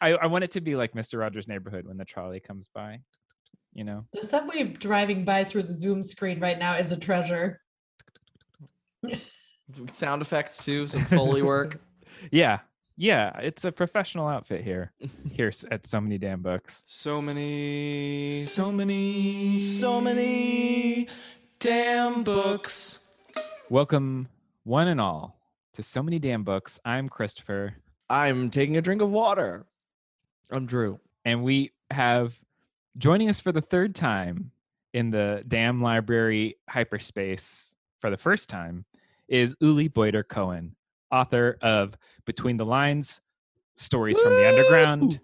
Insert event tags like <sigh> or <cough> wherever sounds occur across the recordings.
I, I want it to be like Mr. Rogers' Neighborhood when the trolley comes by, you know? The subway driving by through the Zoom screen right now is a treasure. <laughs> Sound effects too, some Foley work. <laughs> Yeah. Yeah. It's a professional outfit here. Here at So Many Damn Books. So many, so many, so many damn books. Welcome, one and all, to So Many Damn Books. I'm Christopher. I'm taking a drink of water. I'm Drew. and we have joining us for the third time in the Damn Library hyperspace for the first time is Uli Beutter Cohen, author of Between the Lines, Stories from the Underground.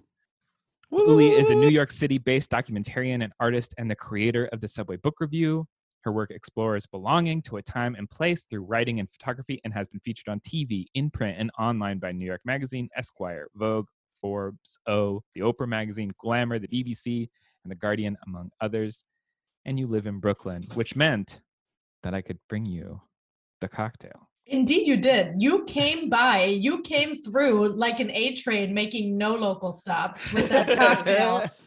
Uli is a New York City based documentarian and artist and the creator of the Subway Book Review. Her work explores belonging to a time and place through writing and photography and has been featured on TV, in print, and online by New York Magazine, Esquire, Vogue, Forbes, O, the Oprah Magazine, Glamour, the BBC, and The Guardian, among others. And you live in Brooklyn, which meant that I could bring you the cocktail. Indeed, you did. You came by, you came through like an A train, making no local stops with that cocktail. <laughs>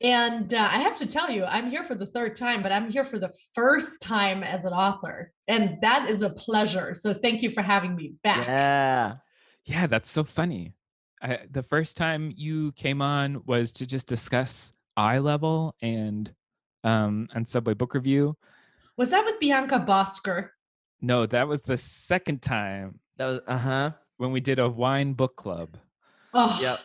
And uh, I have to tell you, I'm here for the third time, but I'm here for the first time as an author. And that is a pleasure. So thank you for having me back. Yeah. Yeah, that's so funny. I, the first time you came on was to just discuss eye level and um and Subway Book Review. Was that with Bianca Bosker? No, that was the second time That was uh huh. when we did a wine book club. Oh, Yep.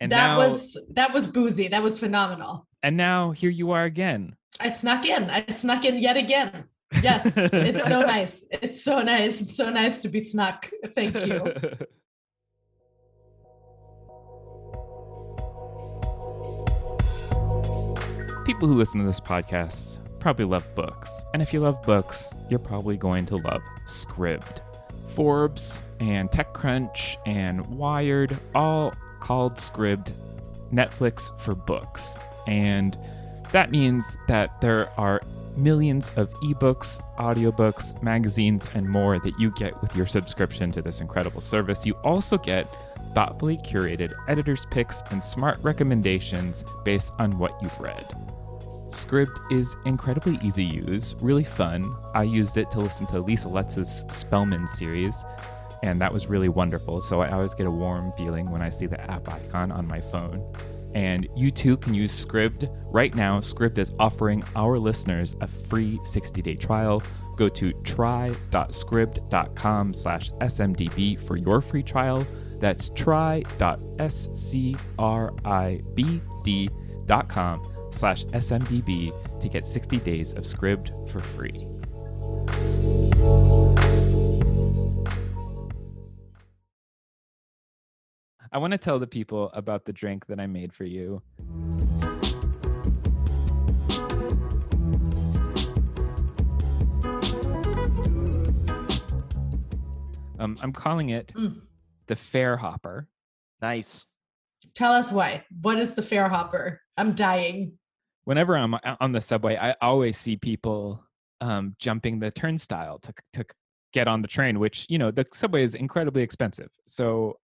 And that now, was that was boozy. That was phenomenal. and now here you are again. I snuck in. I snuck in yet again. Yes, <laughs> it's so nice. It's so nice. It's so nice to be snuck. Thank you. <laughs> People who listen to this podcast probably love books. And if you love books, you're probably going to love Scribd. Forbes and TechCrunch and Wired all called Scribd Netflix for books. And that means that there are millions of ebooks, audiobooks, magazines, and more that you get with your subscription to this incredible service. You also get thoughtfully curated editor's picks and smart recommendations based on what you've read. Scribd is incredibly easy to use, really fun. I used it to listen to Lisa Lutz's Spellman series, and that was really wonderful. So I always get a warm feeling when I see the app icon on my phone. And you too can use Scribd. Right now, Scribd is offering our listeners a free 60-day trial. Go to try.scribd.com slash smdb for your free trial. That's try.scribd.com slash smdb to get 60 days of Scribd for free. I want to tell the people about the drink that I made for you. Um, I'm calling it Mm. the Fair Hopper. Nice. Tell us why. What is the fair hopper? I'm dying. Whenever I'm on the subway, I always see people um, jumping the turnstile to to get on the train. Which you know, the subway is incredibly expensive. So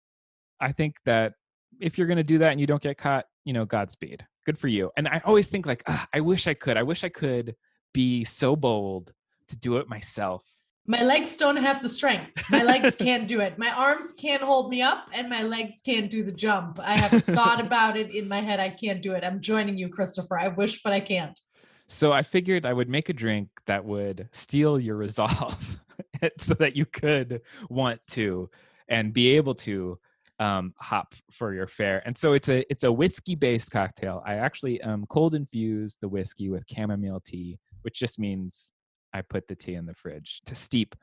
I think that if you're going to do that and you don't get caught, you know, Godspeed. Good for you. And I always think like, I wish I could. I wish I could be so bold to do it myself. My legs don't have the strength. My legs can't do it. My arms can't hold me up, and my legs can't do the jump. I have thought <laughs> about it in my head. I can't do it. I'm joining you, Christopher. I wish, but I can't. So I figured I would make a drink that would steal your resolve <laughs> so that you could want to and be able to um, hop for your fare. And so it's a it's a whiskey based cocktail. I actually um, cold infused the whiskey with chamomile tea, which just means I put the tea in the fridge to steep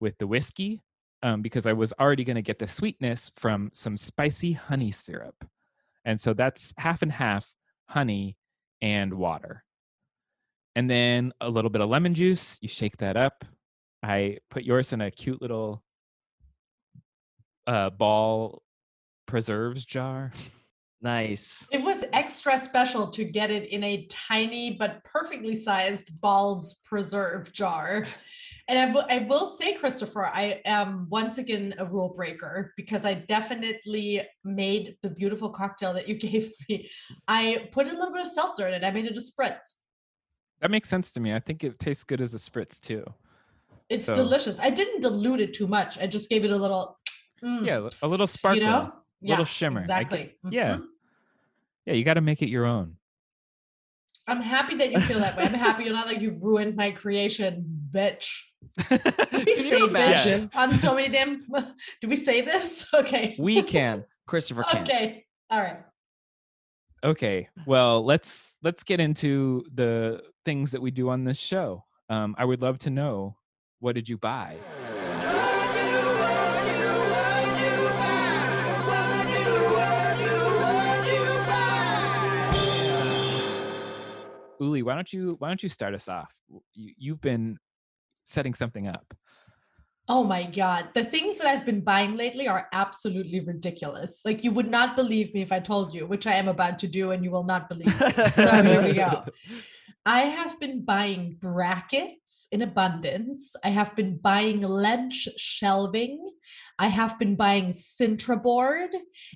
with the whiskey um, because I was already going to get the sweetness from some spicy honey syrup. And so that's half and half honey and water. And then a little bit of lemon juice. You shake that up. I put yours in a cute little uh, ball preserves jar. <laughs> Nice. It was extra special to get it in a tiny but perfectly sized Bald's preserve jar. And I, w- I will say, Christopher, I am once again a rule breaker because I definitely made the beautiful cocktail that you <laughs> gave me. I put a little bit of seltzer in it. I made it a spritz. That makes sense to me. I think it tastes good as a spritz too. It's So- delicious. I didn't dilute it too much. I just gave it a little, mm, Yeah, a little you sparkle, know? little shimmer. I get- Exactly. yeah. Mhm. Yeah, you got to make it your own. I'm happy that you feel that way. I'm happy you're not like you've ruined my creation, bitch. <laughs> We Can you say imagine? bitch on so <laughs> many damn. <laughs> Do we say this? Okay. We can. Christopher can. Okay. All right. okay, well, let's let's get into the things that we do on this show. Um, I would love to know what did you buy? Uli, why don't you why don't you start us off? You, you've been setting something up. Oh my God. The things that I've been buying lately are absolutely ridiculous. Like you would not believe me if I told you, which I am about to do, and you will not believe me. So here we go. <laughs> I have been buying brackets in abundance. I have been buying ledge shelving. I have been buying Sintra board.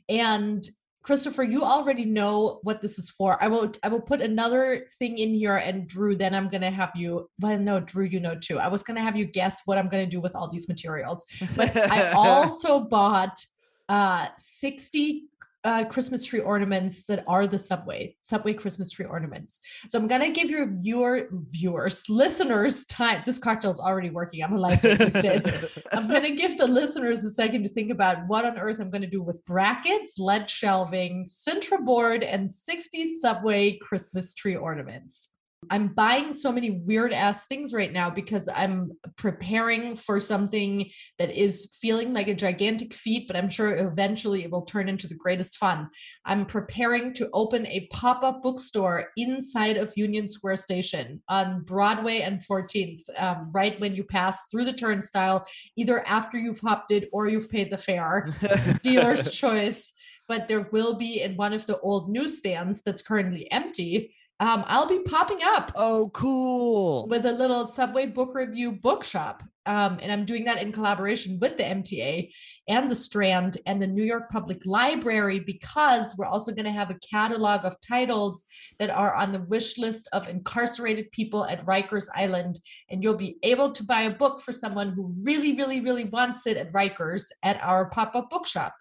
And Christopher, you already know what this is for. I will I will put another thing in here and Drew, then I'm gonna have you well no, Drew, you know too. I was gonna have you guess what I'm gonna do with all these materials. But I <laughs> also bought uh 60 uh, Christmas tree ornaments that are the Subway Subway Christmas tree ornaments. So I'm gonna give your viewer viewers listeners time. This cocktail is already working. I'm like these days. I'm gonna give the listeners a second to think about what on earth I'm gonna do with brackets, lead shelving, Sintra board, and 60 Subway Christmas tree ornaments. I'm buying so many weird ass things right now because I'm preparing for something that is feeling like a gigantic feat, but I'm sure eventually it will turn into the greatest fun. I'm preparing to open a pop up bookstore inside of Union Square Station on Broadway and 14th, um, right when you pass through the turnstile, either after you've hopped it or you've paid the fare <laughs> dealer's choice, but there will be in one of the old newsstands that's currently empty. Um, I'll be popping up oh, cool. with a little Subway book review bookshop. Um, and I'm doing that in collaboration with the MTA and the Strand and the New York Public Library because we're also going to have a catalog of titles that are on the wish list of incarcerated people at Rikers Island. And you'll be able to buy a book for someone who really, really, really wants it at Rikers at our pop up bookshop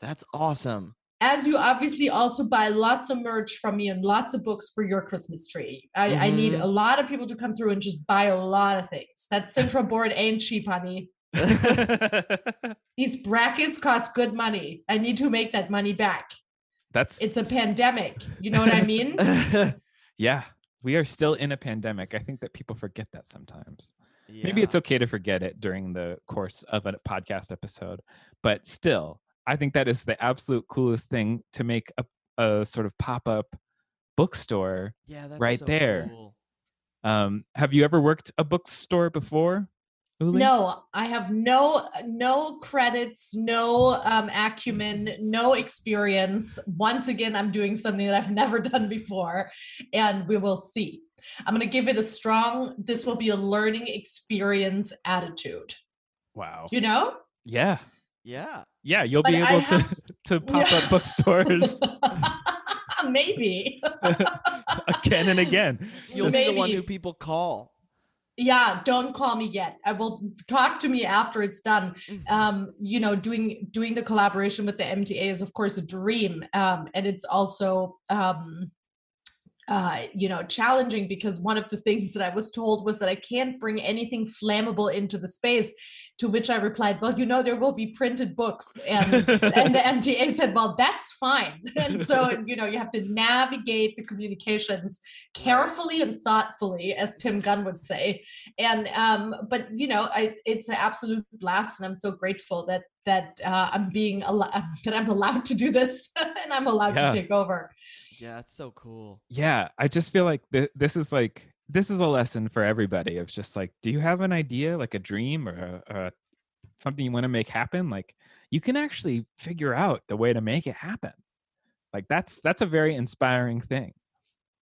That's awesome. As you obviously also buy lots of merch from me and lots of books for your Christmas tree. I, I need Mhm. a lot of people to come through and just buy a lot of things. That Sintra <laughs> board ain't cheap, honey. <laughs> These brackets cost good money. I need to make that money back. That's It's a pandemic. You know what I mean? <laughs> Yeah, we are still in a pandemic. I think that people forget that sometimes. Maybe it's okay to forget it during the course of a podcast episode, but still, I think that is the absolute coolest thing to make a, a sort of pop up bookstore. yeah, that's right so there. cool. Um, have you ever worked a bookstore before? Uli? No, I have no no credits, no um, acumen, no experience. Once again, I'm doing something that I've <laughs> never done before, and we will see. I'm going to give it a strong. This will be a learning experience attitude. Wow. You know, Yeah. Yeah. Yeah, you'll But be I able have- to <laughs> to pop Yeah. up bookstores <laughs> maybe. <laughs> again and again. You'll be the one who people call. yeah don't call me yet i will talk to me after it's done Mm-hmm. um you know doing doing the collaboration with the mta is of course a dream um and it's also um uh you know challenging because one of the things that i was told was that i can't bring anything flammable into the space to which i replied well you know there will be printed books and <laughs> and the mta said well that's fine <laughs> and so you know you have to navigate the communications carefully and thoughtfully as tim gunn would say and um but you know I, it's an absolute blast and i'm so grateful that that uh, i'm being allowed that i'm allowed to do this <laughs> and i'm allowed Yeah. to take over Yeah, it's so cool. yeah i just feel like th- this is like this is a lesson for everybody of just like do you have an idea like a dream or a, a, something you want to make happen like you can actually figure out the way to make it happen like that's that's a very inspiring thing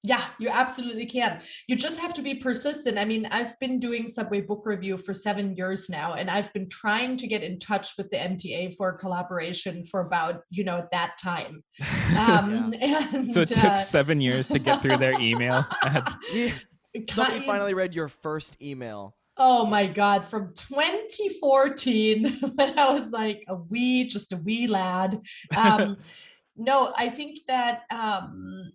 Yeah, you absolutely can. You just have to be persistent. I mean, I've been doing Subway Book Review for seven years now, and I've been trying to get in touch with the MTA for collaboration for about, you know, that time. <laughs> Um, and, <laughs> so it took uh, seven years to get through their email. <laughs> Yeah. Somebody kind- finally read your first email. Oh my God, from 2014, <laughs> when I was like a wee, just a wee lad. <laughs> Um, no, I think that, um,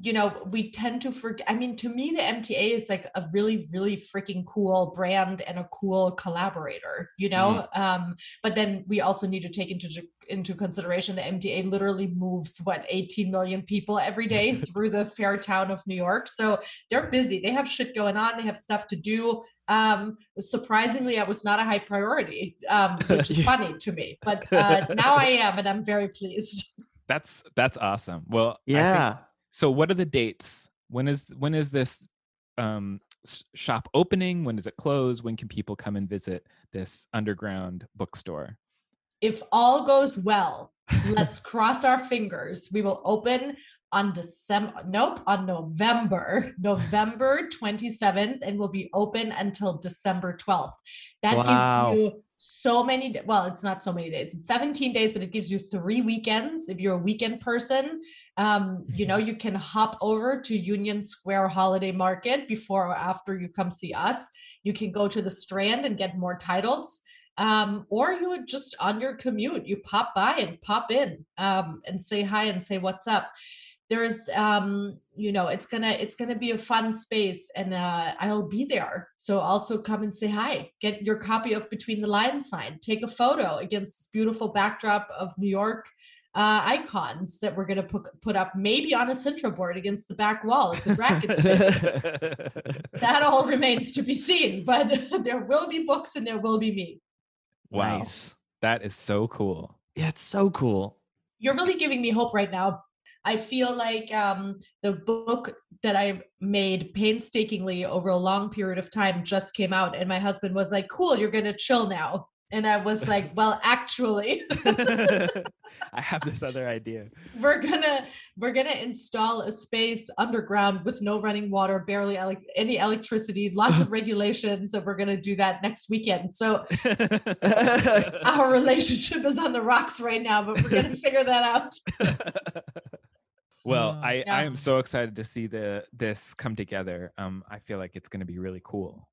you know, we tend to forget. I mean, to me, the MTA is like a really, really freaking cool brand and a cool collaborator, you know? Um, but then we also need to take into into consideration the MTA literally moves what 18 million people every day <laughs> through the fair town of New York. So they're busy. They have shit going on. They have stuff to do. Um, surprisingly, I was not a high priority, um, <laughs> which is funny to me. But uh, now I am, and I'm very pleased. that's that's awesome well I think- Yeah. So what are the dates when is when is this um shop opening when does it close when can people come and visit this underground bookstore If all goes well, <laughs> let's cross our fingers. We will open on December, nope, on November, <laughs> November 27th, and will be open until December 12th. That Wow. gives you so many, well, it's not so many days, it's 17 days, but it gives you three weekends. If you're a weekend person, um, you know, you can hop over to Union Square Holiday Market before or after you come see us. You can go to the Strand and get more titles um, or you would just on your commute you pop by and pop in um, and say hi and say what's up there's um you know it's gonna it's gonna be a fun space and uh i'll be there so also come and say hi get your copy of between the lines sign take a photo against this beautiful backdrop of new york uh, icons that we're going to put, put up maybe on a Sintra board against the back wall if the brackets <laughs> that all remains to be seen but <laughs> there will be books and there will be me wow Nice. that is so cool Yeah, it's so cool. you're really giving me hope right now. I feel like um, the book that I made painstakingly over a long period of time just came out, and my husband was like, "Cool, you're gonna chill now." And I was like, <laughs> "Well, actually, <laughs> i have this other idea <laughs> we're gonna we're gonna install a space underground with no running water, barely elec any electricity, lots of regulations, and we're gonna do that next weekend." So our relationship is on the rocks right now, but we're gonna figure that out. Well Uh, i i am so excited to see the this come together um i feel like it's going to be really cool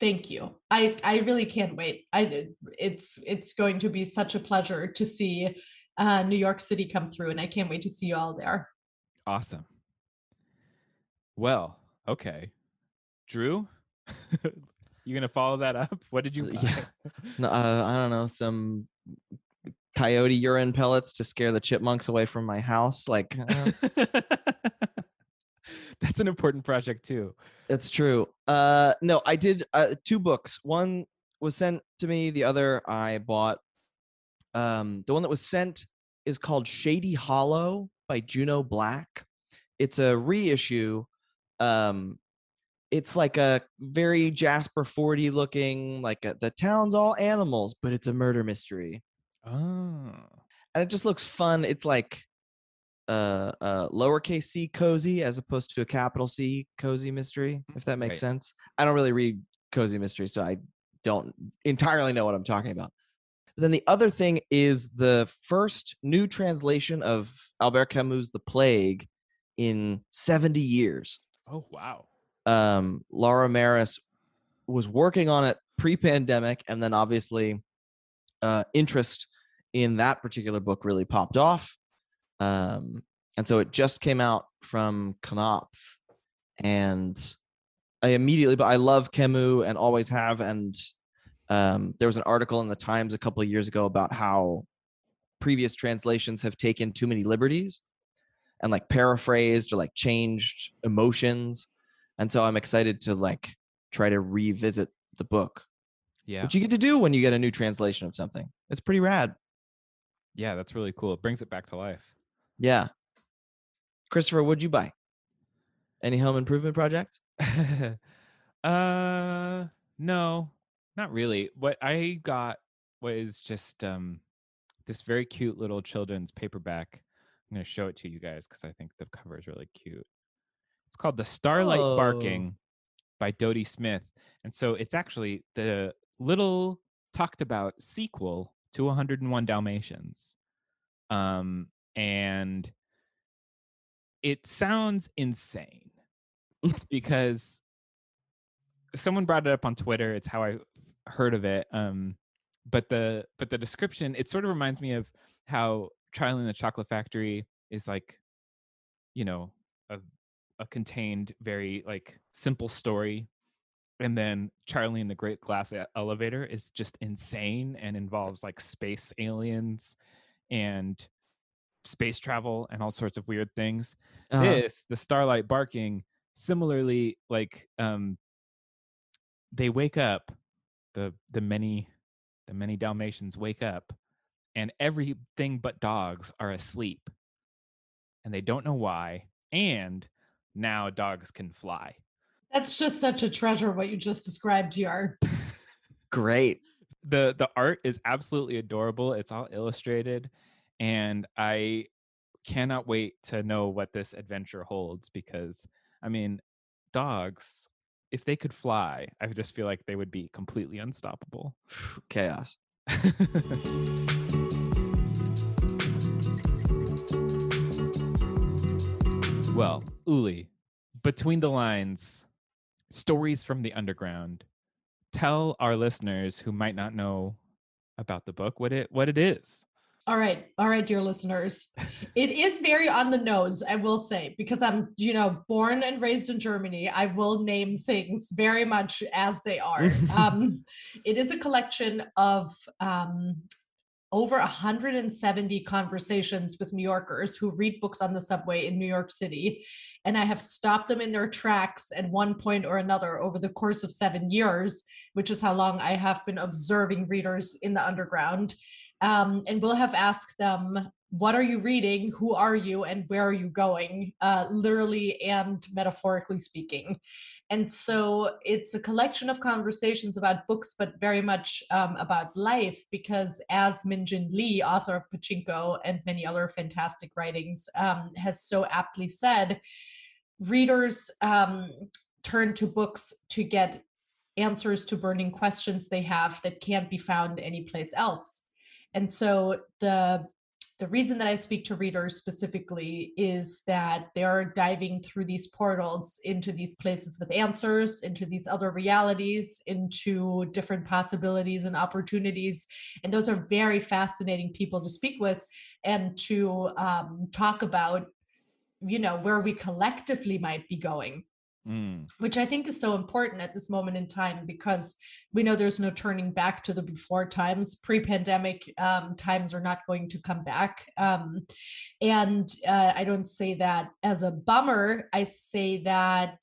Thank you. I I really can't wait. I it's it's going to be such a pleasure to see uh, New York City come through, and I can't wait to see you all there. awesome well okay drew <laughs> you gonna follow that up what did you Uh, yeah. <laughs> No, uh, I don't know, some coyote urine pellets to scare the chipmunks away from my house. Like, uh, <laughs> That's an important project too. It's true. Uh, no, I did uh, two books. One was sent to me. The other I bought. Um, the one that was sent is called Shady Hollow by Juneau Black. It's a reissue. Um, it's like a very Jasper Fforde looking, like a, the town's all animals, but it's a murder mystery, Oh. and it just looks fun. It's like uh, uh, lowercase c cozy as opposed to a capital C cozy mystery, if that makes Right. sense. I don't really read cozy mystery, so I don't entirely know what I'm talking about. Then the other thing is the first new translation of Albert Camus' The Plague in 70 years. Oh wow. Um, Laura Marris was working on it pre-pandemic, and then obviously uh, interest in that particular book really popped off. Um, and so it just came out from Knopf, and I immediately, but I love Camus and always have. And um, there was an article in the Times a couple of years ago about how previous translations have taken too many liberties and like paraphrased or like changed emotions. And so I'm excited to like try to revisit the book, Yeah. which you get to do when you get a new translation of something. It's pretty rad. Yeah, that's really cool. It brings it back to life. Yeah. Christopher, what'd you buy? Any home improvement project? <laughs> uh no, not really. What I got was just um this very cute little children's paperback. I'm going to show it to you guys cuz I think the cover is really cute. It's called The Starlight Oh. Barking by Dodie Smith. And so it's actually the little talked about sequel to 101 Dalmatians. Um and it sounds insane <laughs> because someone brought it up on Twitter. It's how I heard of it. Um, but the but the description it sort of reminds me of how Charlie and the Chocolate Factory is like, you know, a a contained, very like simple story, and then Charlie and the Great Glass Elevator is just insane and involves like space aliens and space travel and all sorts of weird things Uh-huh. this the starlight barking similarly like um they wake up the the many the many dalmatians wake up and everything but dogs are asleep and they don't know why and now dogs can fly That's just such a treasure what you just described, Yar. Great. the the art is absolutely adorable it's all illustrated and i cannot wait to know what this adventure holds because i mean dogs if they could fly i just feel like they would be completely unstoppable <sighs> Chaos. <laughs> well uli between the lines stories from the underground tell our listeners who might not know about the book what it what it is All right, all right, dear listeners. It is very on the nose, I will say, because I'm, you know, born and raised in Germany. I will name things very much as they are. <laughs> um, it is a collection of um, over 170 conversations with New Yorkers who read books on the subway in New York City. And I have stopped them in their tracks at one point or another over the course of seven years, which is how long I have been observing readers in the underground. Um, and we'll have asked them what are you reading? Who are you? And where are you going? Uh, literally and metaphorically speaking and so it's a collection of conversations about books but very much um, about life because as Min Jin Lee author of pachinko and many other fantastic writings um, has so aptly said readers um, turn to books to get answers to burning questions they have that can't be found anyplace else. And so the the reason that I speak to readers specifically is that they're diving through these portals into these places with answers, into these other realities, into different possibilities and opportunities. And those are very fascinating people to speak with and to um, talk about, you know, where we collectively might be going Mm, which I think is so important at this moment in time because we know there's no turning back to the before times. Pre pandemic um, times are not going to come back. Um, and uh, I don't say that as a bummer. I say that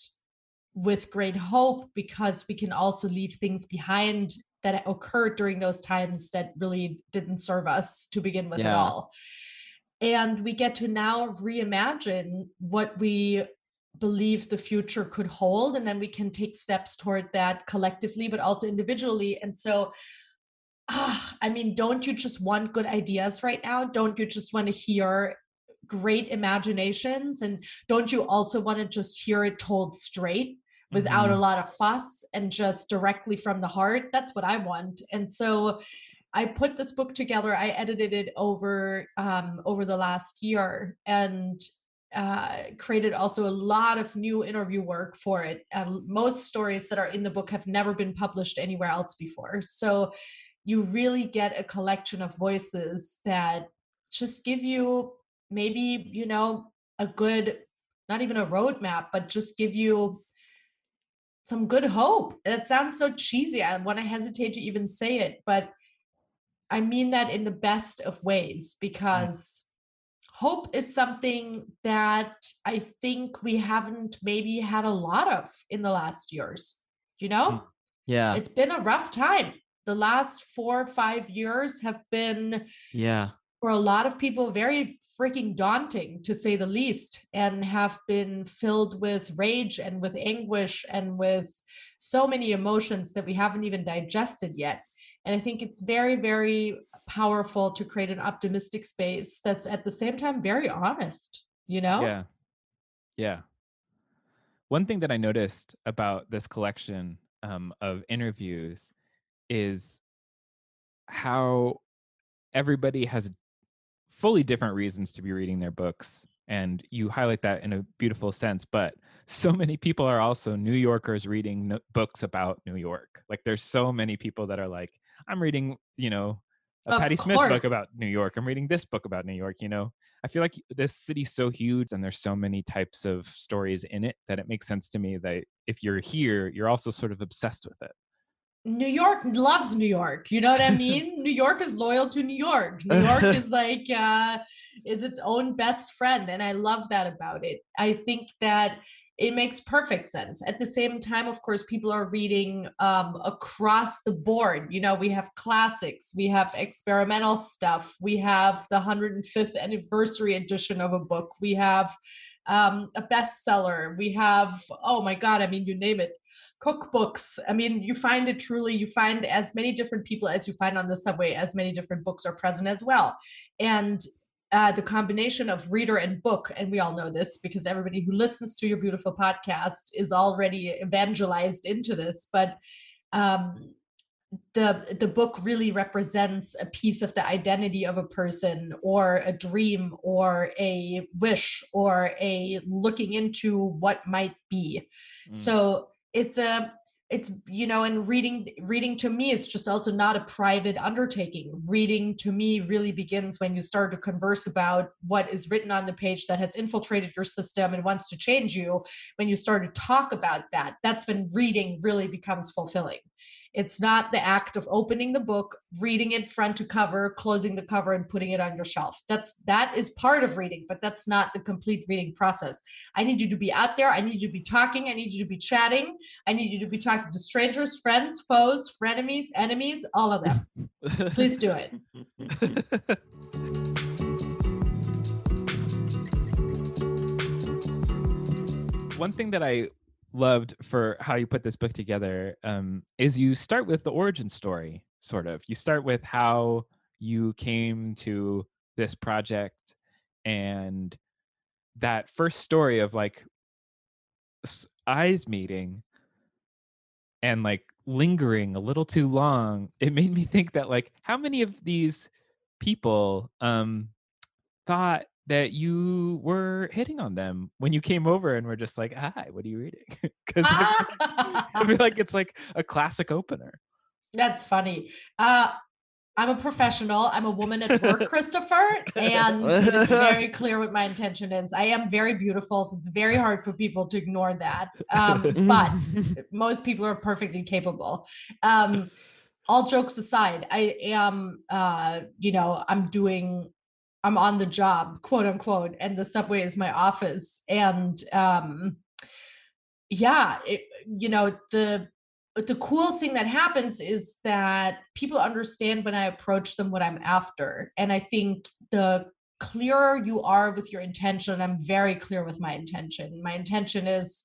with great hope because we can also leave things behind that occurred during those times that really didn't serve us to begin with at all. And we get to now reimagine what we believe the future could hold and then we can take steps toward that collectively but also individually. And so ah, i mean don't you just want good ideas right now? Don't you just want to hear great imaginations? And don't you also want to just hear it told straight without a Mhm. lot of fuss and just directly from the heart? That's what i want. And so I put this book together. I edited it over um, over the last year, and uh, created also a lot of new interview work for it. And most stories that are in the book have never been published anywhere else before. So you really get a collection of voices that just give you maybe, you know, a good, not even a roadmap, but just give you some good hope. It sounds so cheesy. I want to hesitate to even say it, but I mean that in the best of ways Mm. Hope is something that I think we haven't maybe had a lot of in the last years. You know, hmm. Yeah. it's been a rough time. The last four or five years have been, Yeah. for a lot of people, very freaking daunting to say the least, and have been filled with rage and with anguish and with so many emotions that we haven't even digested yet. And I think it's very, very powerful to create an optimistic space that's at the same time very honest, you know? Yeah. Yeah. One thing that I noticed about this collection um, of interviews is how everybody has fully different reasons to be reading their books. And you highlight that in a beautiful sense. But so many people are also New Yorkers reading no- books about New York. Like there's so many people that are like, I'm reading, you know, a Of Patti Smith book about New York. I'm reading this book about New York, you know. I feel like this city's so huge and there's so many types of stories in it that it makes sense to me that if you're here, you're also sort of obsessed with it. New York loves New York. You know what I <laughs> mean? New York is loyal to New York. New York <laughs> is like uh is its own best friend and I love that about it. I think that it makes perfect sense. At the same time, of course, people are reading um, across the board. You know, we have classics, we have experimental stuff, we have the 105th anniversary edition of a book, we have um, a bestseller, we have, oh my God, I mean, you name it, cookbooks. I mean, you find it truly, you find as many different people as you find on the subway, as many different books are present as well. And uh, the combination of reader and book, and we all know this because everybody who listens to your beautiful podcast is already evangelized into this, but um, the the book really represents a piece of the identity of a person or a dream or a wish or a looking into what might be Mm. so it's a it's you know and reading reading to me is just also not a private undertaking. Reading to me really begins when you start to converse about what is written on the page that has infiltrated your system and wants to change you when you start to talk about that that's when reading really becomes fulfilling it's not the act of opening the book reading it front to cover closing the cover and putting it on your shelf. That's that is part of reading but that's not the complete reading process. I need you to be out there. I need you to be talking. I need you to be chatting. I need you to be talking to strangers, friends, foes, frenemies, enemies, all of them. <laughs> Please do it. One thing that I loved for how you put this book together um, is you start with the origin story, sort of. You start with how you came to this project and that first story of like eyes meeting and like lingering a little too long it made me think that like how many of these people um thought that you were hitting on them when you came over and were just like hi what are you reading because i feel like it's like a classic opener That's funny. Uh, I'm a professional. I'm a woman at work, <laughs> Christopher, and it's <laughs> very clear what my intention is. I am very beautiful, so it's very hard for people to ignore that. Um, but <laughs> most people are perfectly capable. Um, all jokes aside, I am, uh, you know, I'm doing, I'm on the job, quote unquote, and the subway is my office. And um, yeah, it, you know, the the cool thing that happens is that people understand when I approach them what I'm after. And I think the clearer you are with your intention, I'm very clear with my intention. My intention is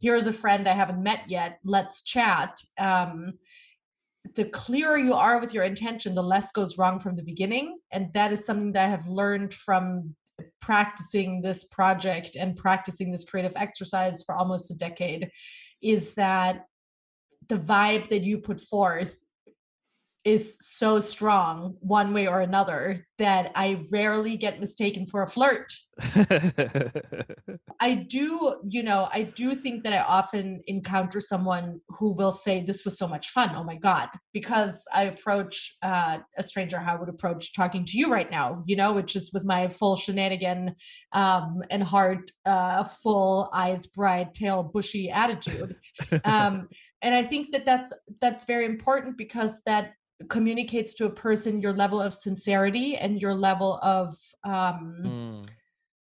here's a friend I haven't met yet, let's chat. Um, the clearer you are with your intention, the less goes wrong from the beginning. And that is something that I have learned from practicing this project and practicing this creative exercise for almost a decade is that the vibe that you put forth is so strong one way or another that I rarely get mistaken for a flirt. <laughs> I do, you know, I do think that I often encounter someone who will say, This was so much fun. Oh my God. Because I approach uh, a stranger how I would approach talking to you right now, you know, which is with my full shenanigan um, and heart uh, full, eyes bright, tail bushy attitude. Um, <laughs> and I think that that's that's very important because that communicates to a person your level of sincerity and your level of um, Mm.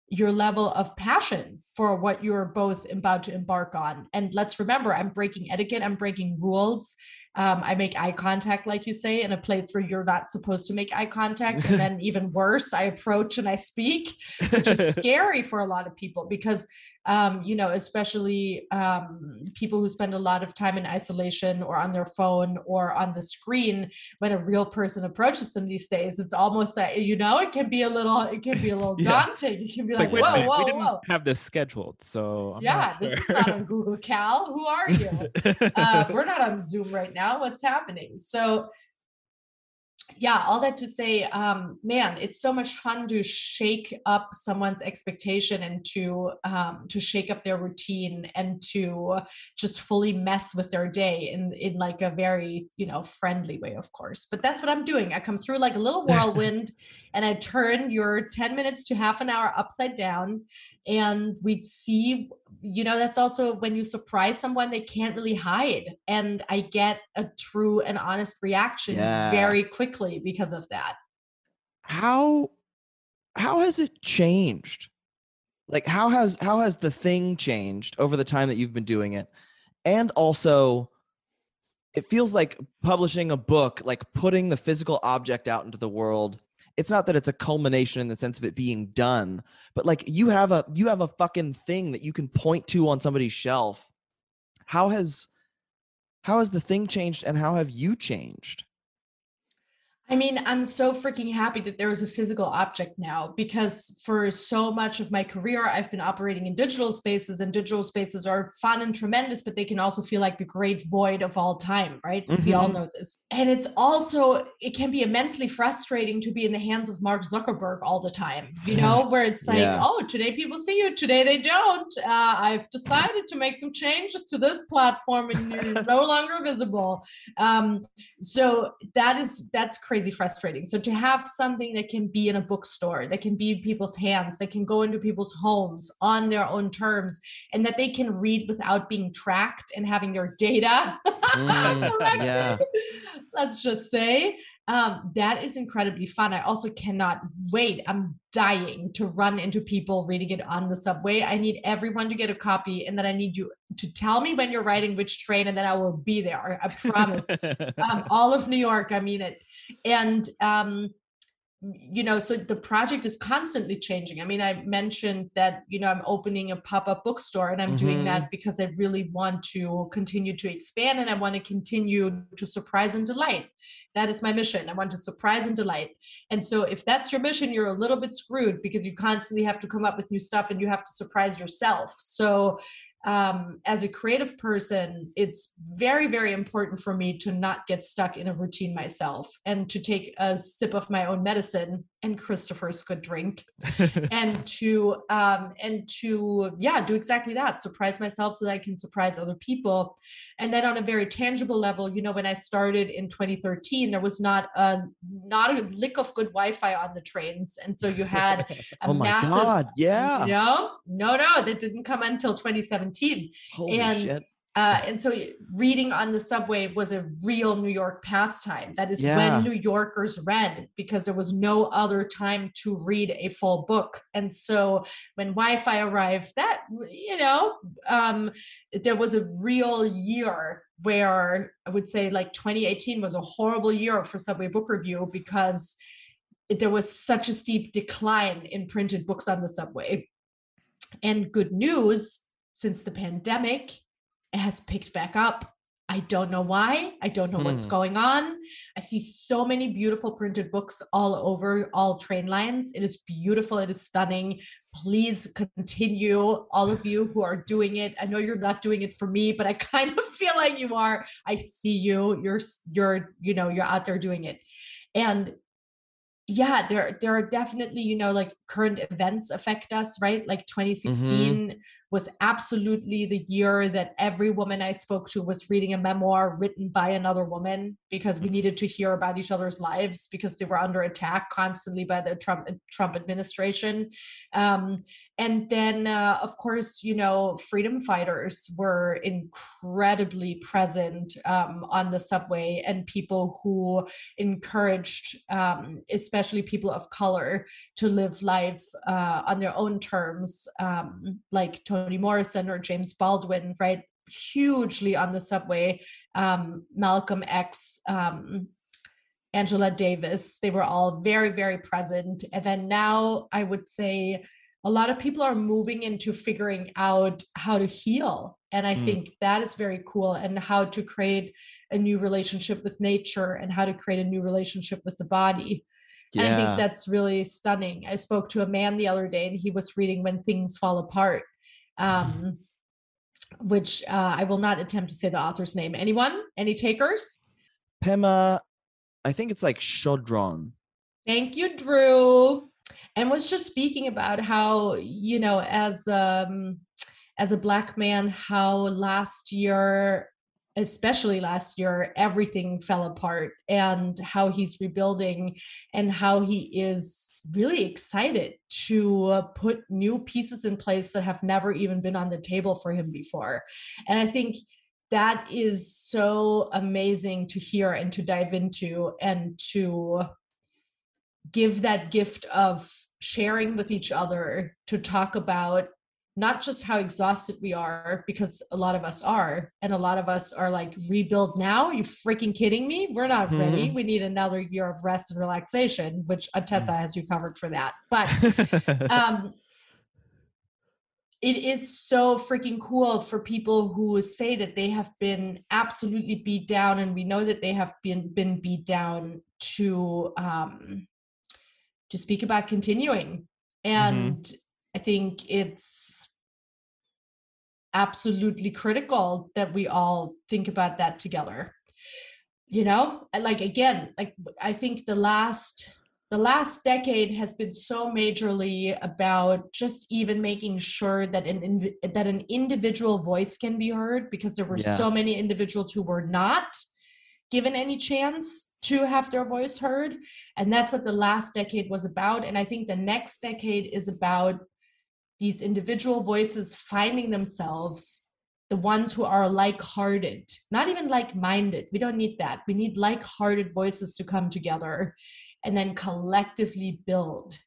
Your level of passion for what you're both about to embark on. And let's remember, I'm breaking etiquette, I'm breaking rules. Um, I make eye contact, like you say, in a place where you're not supposed to make eye contact. And then, <laughs> even worse, I approach and I speak, which is <laughs> scary for a lot of people because, um, you know, especially um, people who spend a lot of time in isolation or on their phone or on the screen, when a real person approaches them these days, it's almost like, you know, it can be a little, it can be a little Yeah. daunting. It can be It's like, like, wait a whoa, we whoa, didn't whoa. have this scheduled, so I'm Yeah, this is not on Google Cal. Who are you? <laughs> uh, we're not on Zoom right now. What's happening? So, yeah, all that to say, um, man, it's so much fun to shake up someone's expectation and to um, to shake up their routine and to just fully mess with their day in in like a very you know friendly way, of course. But that's what I'm doing. I come through like a little <laughs> whirlwind, and I turn your ten minutes to half an hour upside down, and we see you know that's also when you surprise someone they can't really hide and i get a true and honest reaction Yeah. very quickly because of that. How how has it changed? Like how has how has the thing changed over the time that you've been doing it? And also it feels like publishing a book like putting the physical object out into the world it's not that it's a culmination in the sense of it being done but like you have a you have a fucking thing that you can point to on somebody's shelf. How has how has the thing changed and how have you changed I mean, I'm so freaking happy that there is a physical object now because for so much of my career, I've been operating in digital spaces, and digital spaces are fun and tremendous, but they can also feel like the great void of all time, right? We all Mhm. know this. And it's also, it can be immensely frustrating to be in the hands of Mark Zuckerberg all the time, you know, <laughs> where it's like, Yeah. oh, today people see you, today they don't. Uh, I've decided to make some changes to this platform and you're no <laughs> longer visible. Um, so that is that's crazy frustrating so to have something that can be in a bookstore that can be in people's hands that can go into people's homes on their own terms and that they can read without being tracked and having their data <laughs> Mm, collected, yeah. <laughs> let's just say um, that is incredibly fun i also cannot wait i'm dying to run into people reading it on the subway i need everyone to get a copy and then i need you to tell me when you're riding which train and then i will be there i promise <laughs> um, all of New York. I mean it. And um, you know, so the project is constantly changing. I mean, I mentioned that you know I'm opening a pop-up bookstore, and I'm doing Mhm. that because I really want to continue to expand, and I want to continue to surprise and delight. That is my mission. I want to surprise and delight. And so, if that's your mission, you're a little bit screwed because you constantly have to come up with new stuff, and you have to surprise yourself. So um, as a creative person, it's very, very important for me to not get stuck in a routine myself and to take a sip of my own medicine and Christopher's good drink <laughs> and to um and to yeah do exactly that surprise myself so that i can surprise other people. And then on a very tangible level you know when i started in 2013 there was not a not a lick of good wi-fi on the trains. And so you had <laughs> a oh my massive god yeah. No no no that didn't come until 2017 holy and shit uh, and so reading on the subway was a real New York pastime. That is Yeah. when New Yorkers read because there was no other time to read a full book. And so when Wi-Fi arrived, that you know, um, there was a real year where I would say like 2018 was a horrible year for Subway Book Review because there was such a steep decline in printed books on the subway. And good news, since the pandemic, has picked back up. I don't know why. I don't know what's Hmm. going on. I see so many beautiful printed books all over all train lines. It is beautiful. It is stunning. Please continue, all of you who are doing it. I know you're not doing it for me, but I <laughs> kind of feel like you are. I see you. You're you're you know you're out there doing it, and yeah, there there are definitely, you know, like current events affect us, right? Like 2016 was absolutely the year that every woman I spoke to was reading a memoir written by another woman because we needed to hear about each other's lives because they were under attack constantly by the Trump Trump administration. Um, and then uh, of course you know freedom fighters were incredibly present um, on the subway and people who encouraged um, especially people of color to live lives uh, on their own terms um, like toni morrison or james baldwin right? Hugely on the subway um, malcolm x um, angela davis they were all very very present. And then now i would say a lot of people are moving into figuring out how to heal and i mm. think that is very cool and how to create a new relationship with nature and how to create a new relationship with the body. Yeah. and i think that's really stunning. I spoke to a man the other day and he was reading when things fall apart um, which uh, i will not attempt to say the author's name. Anyone? Any takers? Pema i think it's like Chodron. Thank you drew and was just speaking about how you know as um as a black man how last year especially last year everything fell apart and how he's rebuilding and how he is really excited to put new pieces in place that have never even been on the table for him before. And i think that is so amazing to hear and to dive into and to give that gift of sharing with each other to talk about not just how exhausted we are because a lot of us are and a lot of us are like rebuild now are you freaking kidding me we're not mm-hmm. ready we need another year of rest and relaxation which Ottessa mm. has you covered for that but <laughs> um it is so freaking cool for people who say that they have been absolutely beat down and we know that they have been been beat down to um to speak about continuing. Mm-hmm. And mm-hmm. I think it's absolutely critical that we all think about that together. You know, like again, like I think the last the last decade has been so majorly about just even making sure that an that an individual voice can be heard because there were yeah. so many individuals who were not given any chance to have their voice heard. And that's what the last decade was about. And I think the next decade is about these individual voices finding themselves the ones who are like-hearted not even like-minded. We don't need that. We need like-hearted voices to come together and then collectively build.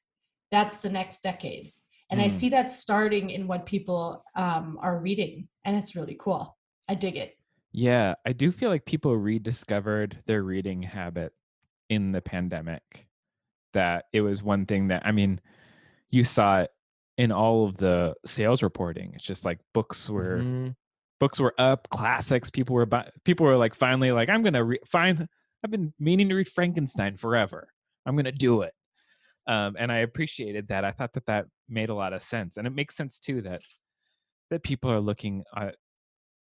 That's the next decade. And mm. i see that starting in what people um, are reading. And it's really cool. I dig it yeah, I do feel like people rediscovered their reading habit in the pandemic. That it was one thing that, I mean, you saw it in all of the sales reporting. It's just like books were mm-hmm. books were up, classics. People were bu- people were like finally like I'm gonna re- find. I've been meaning to read Frankenstein forever. I'm gonna do it, um, and I appreciated that. I thought that that made a lot of sense, and it makes sense too that that people are looking at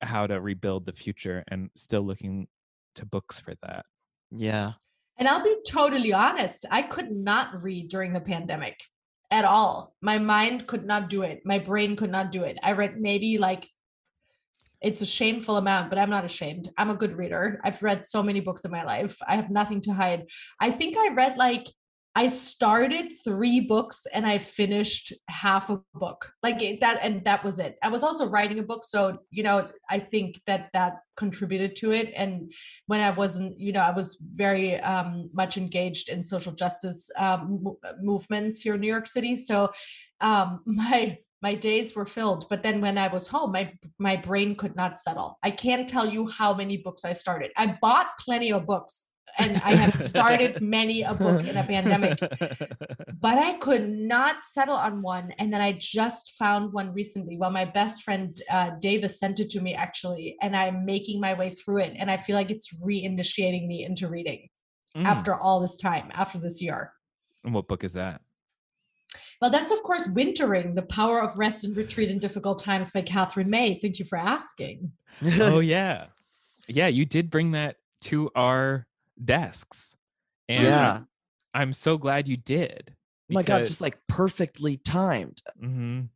how to rebuild the future and still looking to books for that. Yeah. And I'll be totally honest, I could not read during the pandemic at all. My mind could not do it. My brain could not do it. I read maybe like it's a shameful amount, but I'm not ashamed. I'm a good reader. I've read so many books in my life. I have nothing to hide. I think I read like I started three books and I finished half a book. Like that and that was it. I was also writing a book so you know I think that that contributed to it. And when I wasn't you know I was very um, much engaged in social justice um, movements here in New York City. So um, <laughs> my my days were filled. But then when i was home my my brain could not settle. I can't tell you how many books i started. I bought plenty of books and I have started many a book in a pandemic, but I could not settle on one. And then I just found one recently. Well, my best friend uh, Davis sent it to me actually, and I'm making my way through it. And I feel like it's reinitiating me into reading mm. after all this time, after this year. And what book is that? Well, that's of course Wintering, The Power of Rest and Retreat in Difficult Times by Katherine May. Thank you for asking. oh, <laughs> yeah. Yeah, you did bring that to our desks. And yeah. I'm so glad you did. Oh my god, just like perfectly timed. Mhm.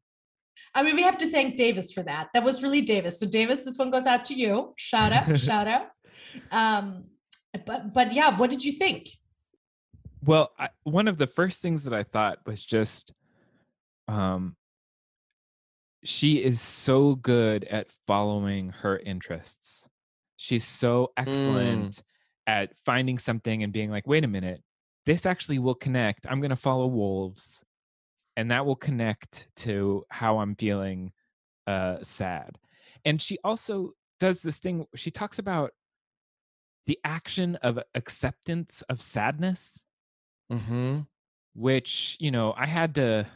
I mean, we have to thank Davis for that. That was really Davis. So Davis, this one goes out to you. Shout out, <laughs> shout out. Um, but but yeah, what did you think? Well, I, one of the first things that I thought was just, um, she is so good at following her interests. She's so excellent at finding something and being like, wait a minute, this actually will connect. I'm going to follow wolves, and that will connect to how I'm feeling uh, sad. And she also does this thing. She talks about the action of acceptance of sadness Mm-hmm. which you know i had to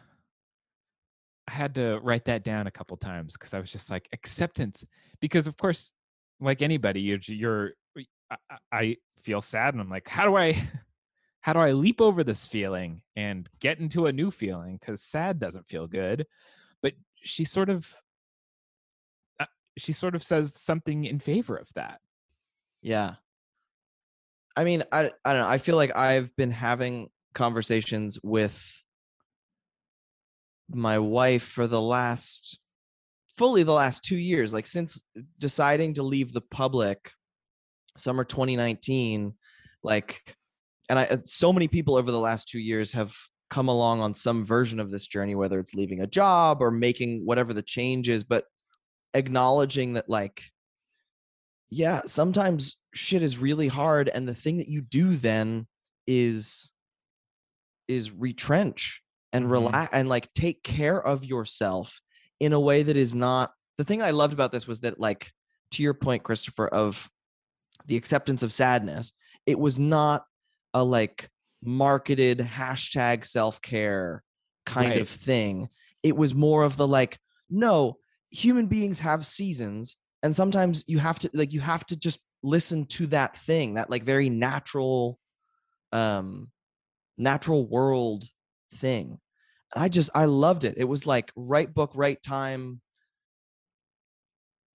i had to write that down a couple times because i was just like acceptance because of course like anybody you're, you're I, I- feel sad and i'm like how do i <laughs> how do i leap over this feeling and get into a new feeling because sad doesn't feel good but she sort of uh, she sort of says something in favor of that Yeah. I mean, I I don't know. I feel like I've been having conversations with my wife for the last fully the last 2 years, like since deciding to leave the public summer 2019, like and I so many people over the last 2 years have come along on some version of this journey whether it's leaving a job or making whatever the change is, but acknowledging that like yeah sometimes shit is really hard and the thing that you do then is is retrench and Mhm. relax and like take care of yourself in a way that is not the thing i loved about this was that like to your point christopher of the acceptance of sadness it was not a like marketed hashtag self-care kind Right. of thing it was more of the like no human beings have seasons and sometimes you have to like you have to just listen to that thing that like very natural um natural world thing and i just i loved it it was like right book right time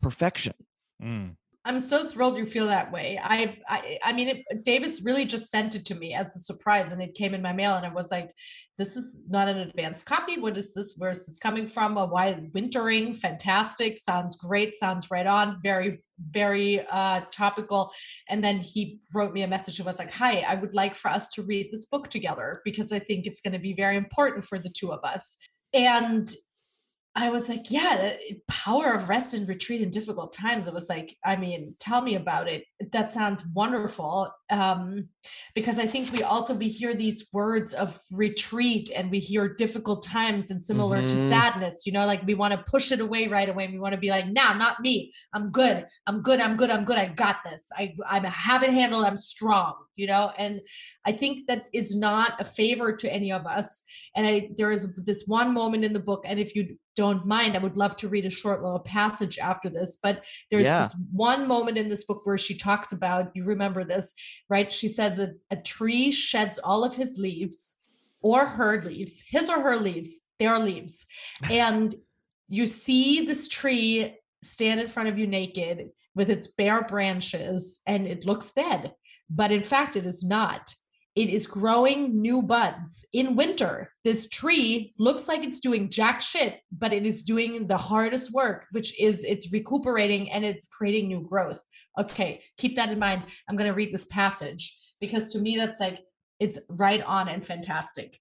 perfection Mm. I'm so thrilled you feel that way. I've, I, I mean, it, Davis really just sent it to me as a surprise, and it came in my mail, and I was like, "This is not an advanced copy. What is this? Where is this coming from? A why wintering? Fantastic. Sounds great. Sounds right on. Very, very uh, topical." And then he wrote me a message and was like, "Hi, I would like for us to read this book together because I think it's going to be very important for the two of us." And I was like, yeah, the power of rest and retreat in difficult times. It was like, I mean, tell me about it. That sounds wonderful. Um, because I think we also we hear these words of retreat and we hear difficult times and similar to Mhm. sadness, you know, like we want to push it away right away. We want to be like, nah, not me. I'm good. I'm good. I'm good. I'm good. I got this. I I have it handled. I'm strong, you know, and I think that is not a favor to any of us. And I, there is this one moment in the book and if you don't mind i would love to read a short little passage after this but there's Yeah. this one moment in this book where she talks about you remember this right? She says a, a tree sheds all of his leaves or her leaves his or her leaves they are leaves. <laughs> And you see this tree stand in front of you naked with its bare branches and it looks dead but in fact it is not it is growing new buds in winter. This tree looks like it's doing jack shit, but it is doing the hardest work, which is it's recuperating and it's creating new growth. Okay, keep that in mind. I'm going to read this passage because to me, that's like, it's right on and fantastic.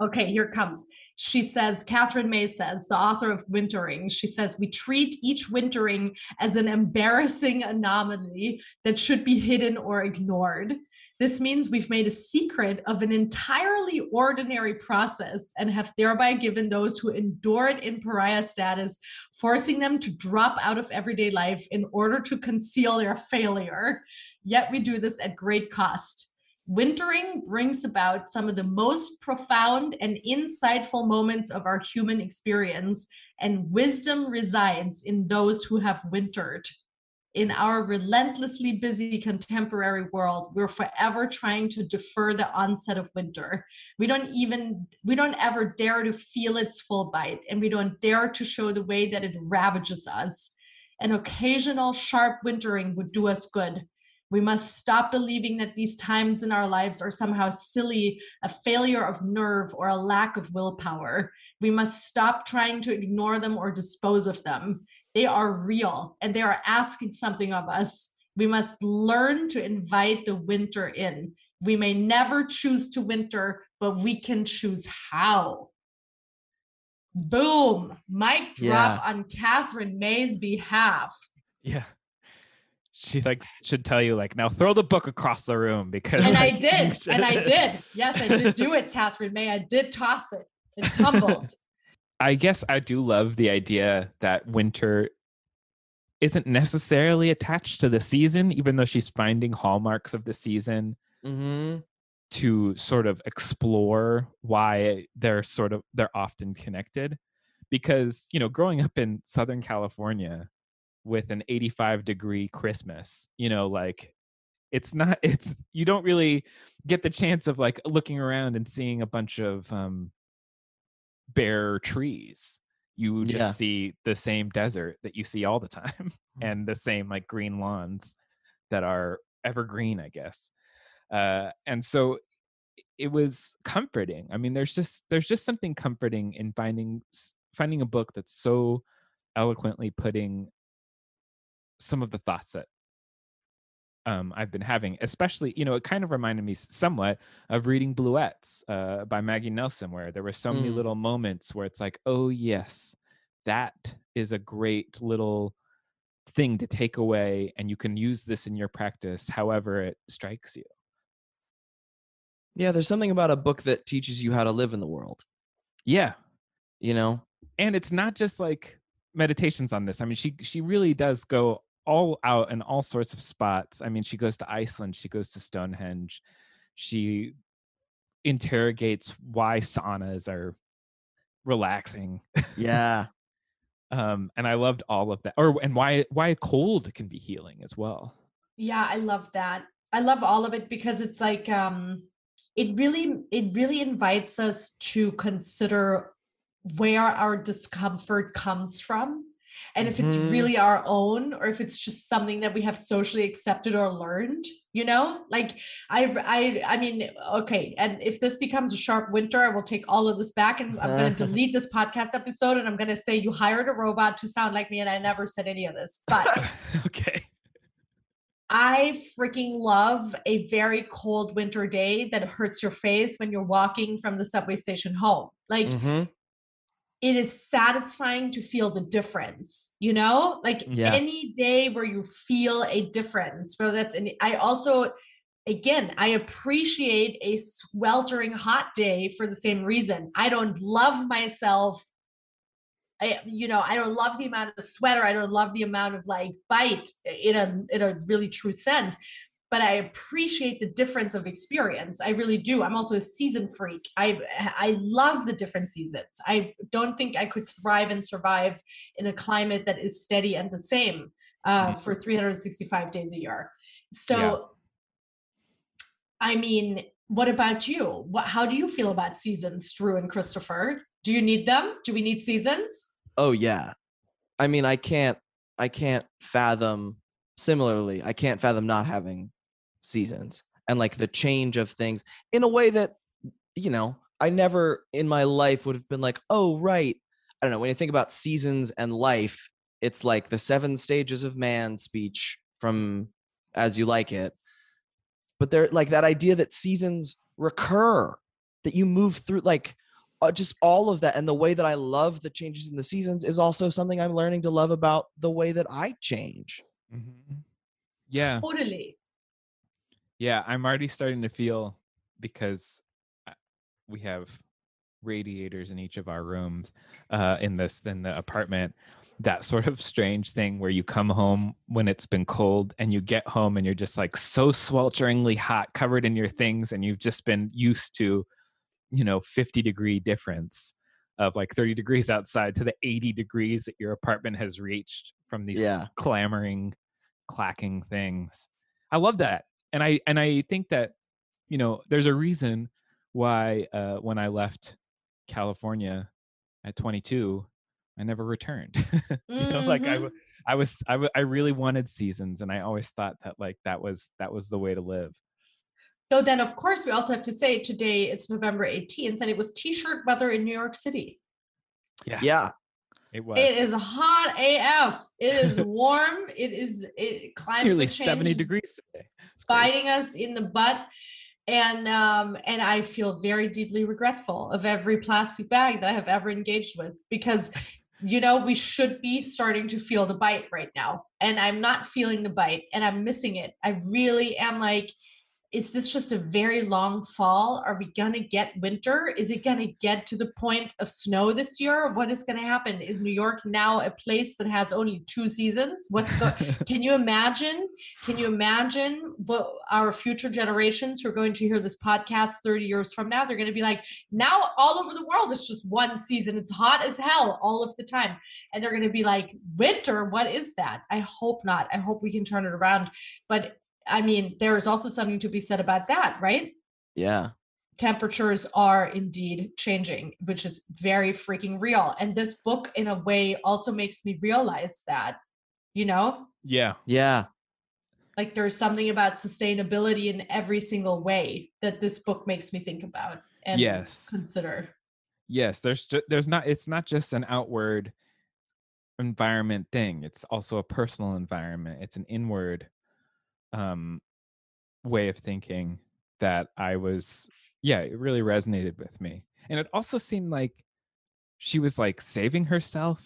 Okay, here comes. She says, Katherine May says, the author of Wintering, she says, we treat each wintering as an embarrassing anomaly that should be hidden or ignored. This means we've made a secret of an entirely ordinary process and have thereby given those who endure it in pariah status, forcing them to drop out of everyday life in order to conceal their failure. Yet we do this at great cost. Wintering brings about some of the most profound and insightful moments of our human experience, and wisdom resides in those who have wintered. In our relentlessly busy contemporary world we're forever trying to defer the onset of winter. We don't even we don't ever dare to feel its full bite and we don't dare to show the way that it ravages us. An occasional sharp wintering would do us good We must stop believing that these times in our lives are somehow silly, a failure of nerve, or a lack of willpower. We must stop trying to ignore them or dispose of them. They are real and they are asking something of us. We must learn to invite the winter in. We may never choose to winter, but we can choose how. Boom. Mic drop on Katherine May's behalf. Yeah. She like should tell you like now throw the book across the room because And I did. And I did. Yes, I did do it, Katherine May. I did toss it. It tumbled. <laughs> I guess I do love the idea that winter isn't necessarily attached to the season, even though she's finding hallmarks of the season Mm-hmm. to sort of explore why they're sort of they're often connected. Because, you know, growing up in Southern California with an 85 degree Christmas, you know, like it's not <laughs> it's you don't really get the chance of like looking around and seeing a bunch of um bare trees you just Yeah. see the same desert that you see all the time <laughs> Mm. and the same like green lawns that are evergreen i guess uh and so it was comforting i mean there's just there's just something comforting in finding finding a book that's so eloquently putting some of the thoughts that um, I've been having, especially, you know, it kind of reminded me somewhat of reading Bluets uh, by Maggie Nelson, where there were so many Mm. little moments where it's like, oh, yes, that is a great little thing to take away, and you can use this in your practice however it strikes you. Yeah, there's something about a book that teaches you how to live in the world. Yeah. You know? and it's not just like meditations on this i mean she she really does go all out in all sorts of spots. I mean she goes to iceland she goes to stonehenge. She interrogates why saunas are relaxing. Yeah. <laughs> um and i loved all of that or and why why cold can be healing as well. Yeah, I love that. I love all of it because it's like um it really it really invites us to consider where our discomfort comes from and if it's Mhm. really our own or if it's just something that we have socially accepted or learned you know like i i i mean okay and if this becomes a sharp winter i will take all of this back and i'm going <laughs> to delete this podcast episode and i'm going to say you hired a robot to sound like me and i never said any of this but <laughs> okay I freaking love a very cold winter day that hurts your face when you're walking from the subway station home. Like Mhm. It is satisfying to feel the difference, you know? Like Yeah. any day where you feel a difference, whether that's and I also again, I appreciate a sweltering hot day for the same reason. I don't love myself I, you know, I don't love the amount of the sweater. I don't love the amount of like bite in a in a really true sense. But I appreciate the difference of experience. I really do. I'm also a season freak. I I love the different seasons. I don't think I could thrive and survive in a climate that is steady and the same uh, Mhm. for 365 days a year. So, Yeah. I mean, what about you? What, how do you feel about seasons, Drew and Christopher? Do you need them? Do we need seasons? Oh yeah. I mean, I can't I can't fathom similarly, I can't fathom not having seasons and like the change of things in a way that you know, I never in my life would have been like, "Oh, right." I don't know, when you think about seasons and life, it's like the seven stages of man speech from As You Like It. But they're like that idea that seasons recur, that you move through like uh, just all of that and the way that I love the changes in the seasons is also something I'm learning to love about the way that I change. Mhm. yeah Totally. Yeah, I'm already starting to feel because uh, we have radiators in each of our rooms uh, in this in the apartment. That sort of strange thing where you come home when it's been cold and you get home and you're just like so swelteringly hot, covered in your things, and you've just been used to, you know, 50 degree difference of like 30 degrees outside to the 80 degrees that your apartment has reached from these Yeah. clamoring clacking things i love that and i and i think that you know there's a reason why uh when i left california at 22 I never returned. <laughs> you know, like I, Mhm. w- I was, I, w- I really wanted seasons, and I always thought that like that was that was the way to live. So then, of course, we also have to say today it's November 18th, and it was T-shirt weather in New York City. Yeah, Yeah. it was. It is hot AF. It is warm. it is it, climate nearly change seventy degrees today. Biting us in the butt. And um, and I feel very deeply regretful of every plastic bag that I have ever engaged with because you know we should be starting to feel the bite right now. And I'm not feeling the bite and I'm missing it. I really am like, is this just a very long fall? Are we gonna get winter? Is it gonna get to the point of snow this year? What is gonna happen? Is New York now a place that has only two seasons? What's go- <laughs> can you imagine? Can you imagine what our future generations who are going to hear this podcast 30 years from now? They're going to be like, now all over the world, it's just one season. It's hot as hell all of the time. And they're going to be like, winter, what is that? I hope not. I hope we can turn it around. But I mean, there is also something to be said about that, right? Yeah. temperatures are indeed changing, which is very freaking real. And this book, in a way, also makes me realize that, you know, yeah, Yeah. like there's something about sustainability in every single way that this book makes me think about and Yes. consider. yes. There's ju- there's not. It's not just an outward environment thing. It's also a personal environment. It's an inward um way of thinking that I was. Yeah, it really resonated with me, and it also seemed like she was like saving herself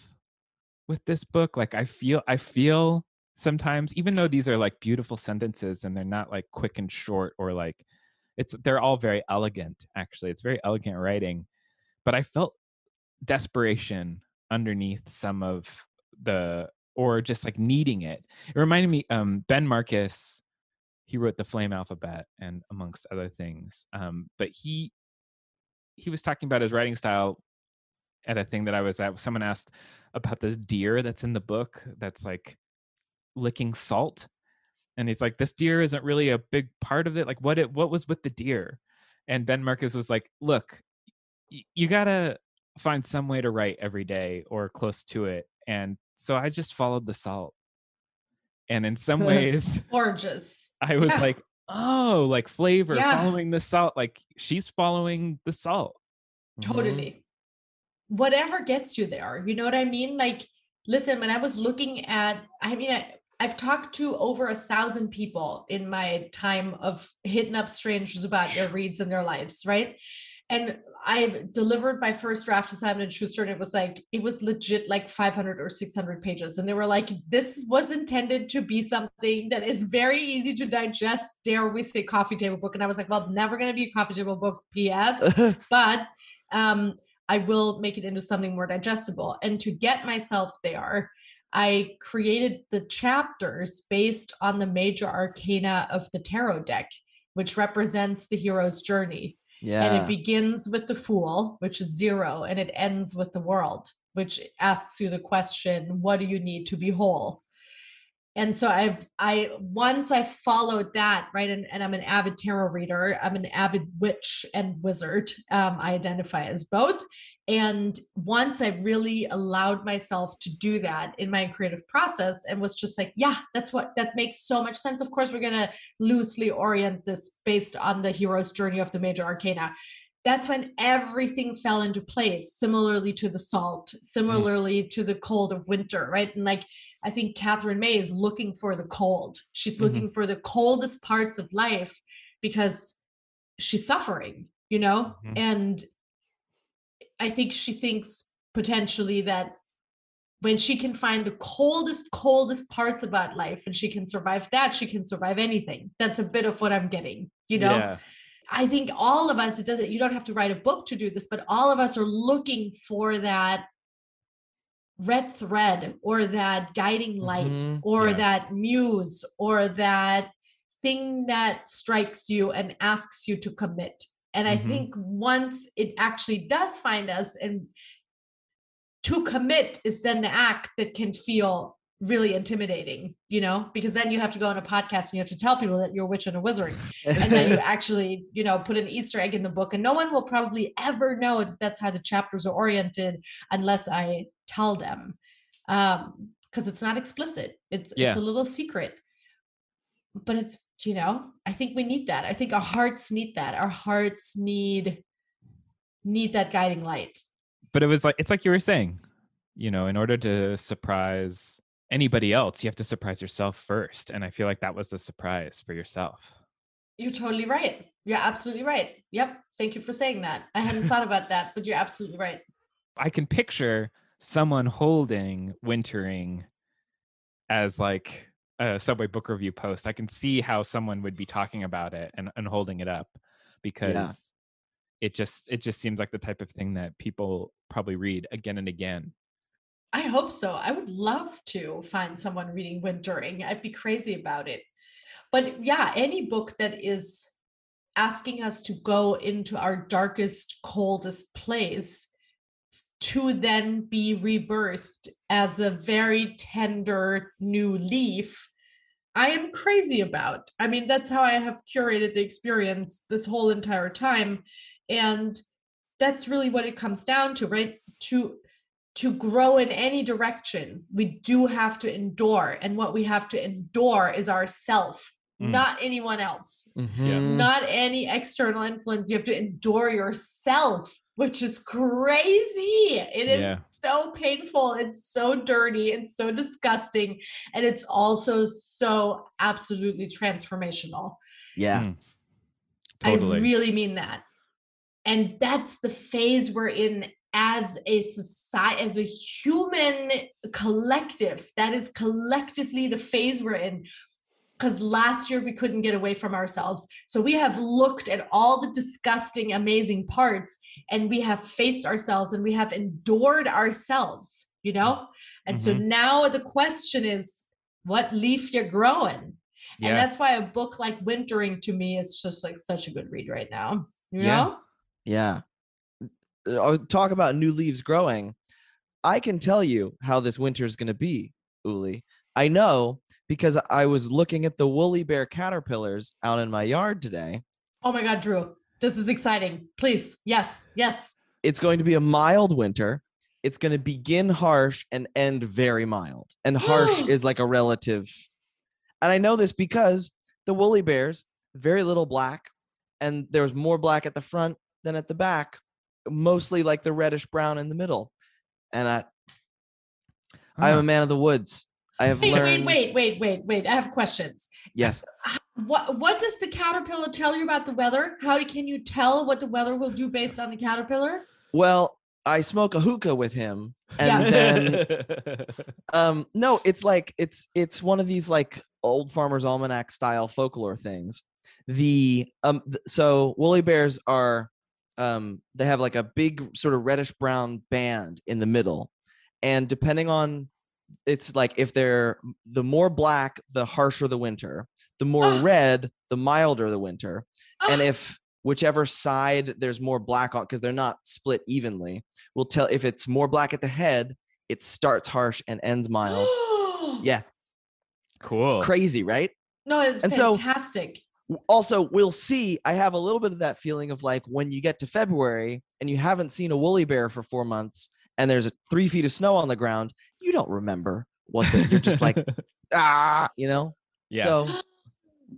with this book. Like I feel, I feel sometimes, even though these are like beautiful sentences and they're not like quick and short or like it's they're all very elegant actually it's very elegant writing but i felt desperation underneath some of the or just like needing it. It reminded me um ben marcus he wrote the flame alphabet and amongst other things um but he he was talking about his writing style at a thing that i was at someone asked about this deer that's in the book that's like licking salt and he's like this deer isn't really a big part of it like what it what was with the deer? And ben marcus was like look y- you gotta find some way to write every day or close to it and so i just followed the salt and in some <laughs> ways Gorgeous. <laughs> i was Yeah. <laughs> like oh like flavor Yeah. following the salt like she's following the salt Mhm. Totally. Whatever gets you there. You know what I mean? Like, listen, when I was looking at, I mean, I, I've talked to over a thousand people in my time of hitting up strangers about their <sighs> reads and their lives, right? And I've delivered my first draft to Simon and Schuster, and it was like it was legit like 500 or 600 pages, and they were like, "This was intended to be something that is very easy to digest." Dare we say coffee table book? And I was like, "Well, it's never going to be a coffee table book." P.S <laughs> but um, I will make it into something more digestible. And to get myself there, I created the chapters based on the major arcana of the tarot deck, which represents the hero's journey. Yeah. And it begins with the fool, which is zero, and it ends with the world, which asks you the question, what do you need to be whole? And so I've I once I followed that, right? And, and I'm an avid tarot reader, I'm an avid witch and wizard. Um, I identify as both. And once I really allowed myself to do that in my creative process and was just like, yeah, that's what that makes so much sense. Of course, we're gonna loosely orient this based on the hero's journey of the major arcana that's when everything fell into place similarly to the salt similarly to the cold of winter right and like i think Katherine May is looking for the cold she's Mhm. looking for the coldest parts of life because she's suffering you know Mhm. and i think she thinks potentially that when she can find the coldest coldest parts about life and she can survive that she can survive anything that's a bit of what i'm getting you know yeah I think all of us, it doesn't, you don't have to write a book to do this, but all of us are looking for that red thread or that guiding light Mhm. or Yeah. that muse or that thing that strikes you and asks you to commit. And I Mhm. think once it actually does find us and to commit is then the act that can feel really intimidating, you know, because then you have to go on a podcast and you have to tell people that you're a witch and a wizard. and then you <laughs> actually, you know, put an Easter egg in the book, and no one will probably ever know that that's how the chapters are oriented unless I tell them, um, because it's not explicit. It's Yeah. it's a little secret, but it's you know, I think we need that. I think our hearts need that. Our hearts need need that guiding light. but it was like it's like you were saying you know in order to surprise anybody else you have to surprise yourself first and i feel like that was the surprise for yourself You're totally right. You're absolutely right. Yep. Thank you for saying that. I hadn't thought about that, but you're absolutely right. i can picture someone holding wintering as like a subway book review post i can see how someone would be talking about it and, and holding it up because it just it just seems like the type of thing that people probably read again and again I hope so. I would love to find someone reading Wintering. I'd be crazy about it. But yeah, any book that is asking us to go into our darkest, coldest place to then be rebirthed as a very tender new leaf, I am crazy about. I mean, that's how I have curated the experience this whole entire time. And that's really what it comes down to, right? To to grow in any direction, we do have to endure. And what we have to endure is ourself, Mm. not anyone else, Mhm. not any external influence. You have to endure yourself, which is crazy. It is Yeah. so painful. It's so dirty. It's so disgusting. And it's also so absolutely transformational. Yeah. Mm. totally I really mean that. And that's the phase we're in as a society, as a human collective. That is collectively the phase we're in. Because last year we couldn't get away from ourselves. So we have looked at all the disgusting, amazing parts and we have faced ourselves and we have endured ourselves, you know? And so mm-hmm. now the question is what leaf you're growing? yeah And that's why a book like Wintering to me is just like such a good read right now. You Yeah. know? Yeah. I would talk about new leaves growing. I can tell you how this winter is going to be, Uli. I know because I was looking at the woolly bear caterpillars out in my yard today. Oh my God, Drew. This is exciting. Please. Yes. Yes. It's going to be a mild winter. It's going to begin harsh and end very mild. And harsh <gasps> is like a relative. And I know this because the woolly bears, very little black, and there was more black at the front than at the back, mostly like the reddish brown in the middle. And I, I'm a ah. man of the woods. I have Wait, learned. wait, wait, wait, wait, wait. I have questions. Yes. What what does the caterpillar tell you about the weather? How can you tell what the weather will do based on the caterpillar? Well, I smoke a hookah with him, and Yeah. then <laughs> um, no, it's like it's it's one of these like old farmer's almanac style folklore things. The um, th- so woolly bears are um, they have like a big sort of reddish brown band in the middle, and depending on it's like if they're the more black, the harsher the winter. The more red, the milder the winter. and if whichever side there's more black on because they're not split evenly we'll tell if it's more black at the head it starts harsh and ends mild <gasps> yeah cool crazy right No, it's And fantastic. W- also we'll see i have a little bit of that feeling of like when you get to february and you haven't seen a woolly bear for four months and there's three feet of snow on the ground you don't remember what the, you're just like <laughs> ah you know yeah so <gasps> this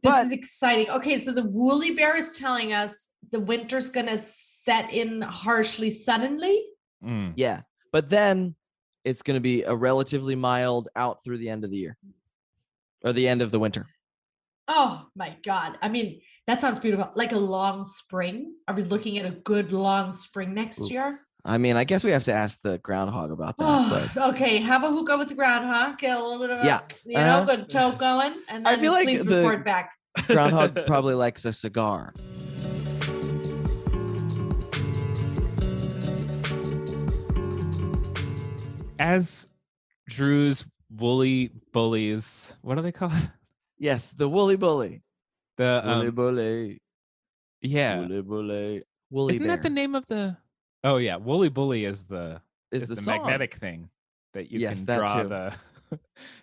but- is exciting. Okay, so the woolly bear is telling us the winter's gonna set in harshly suddenly. Mm. yeah but then it's going to be a relatively mild out through the end of the year or the end of the winter Oh my god. I mean, that sounds beautiful. Like a long spring. Are we looking at a good long spring next Ooh, year? I mean, I guess we have to ask the groundhog about that. Oh, but okay, have a hookah with the groundhog. Get a little bit of a, Yeah, you know, uh-huh. good toe going, and I then feel like please the- report back. <laughs> <laughs> groundhog probably likes a cigar. as drew's woolly bullies what are they called <laughs> Yes, the woolly bully. the Woolly um, bully. yeah Woolly bully. Woolly isn't bear that the name of the oh yeah woolly bully is the is is the, the, magnetic thing that you Yes, can draw the <laughs>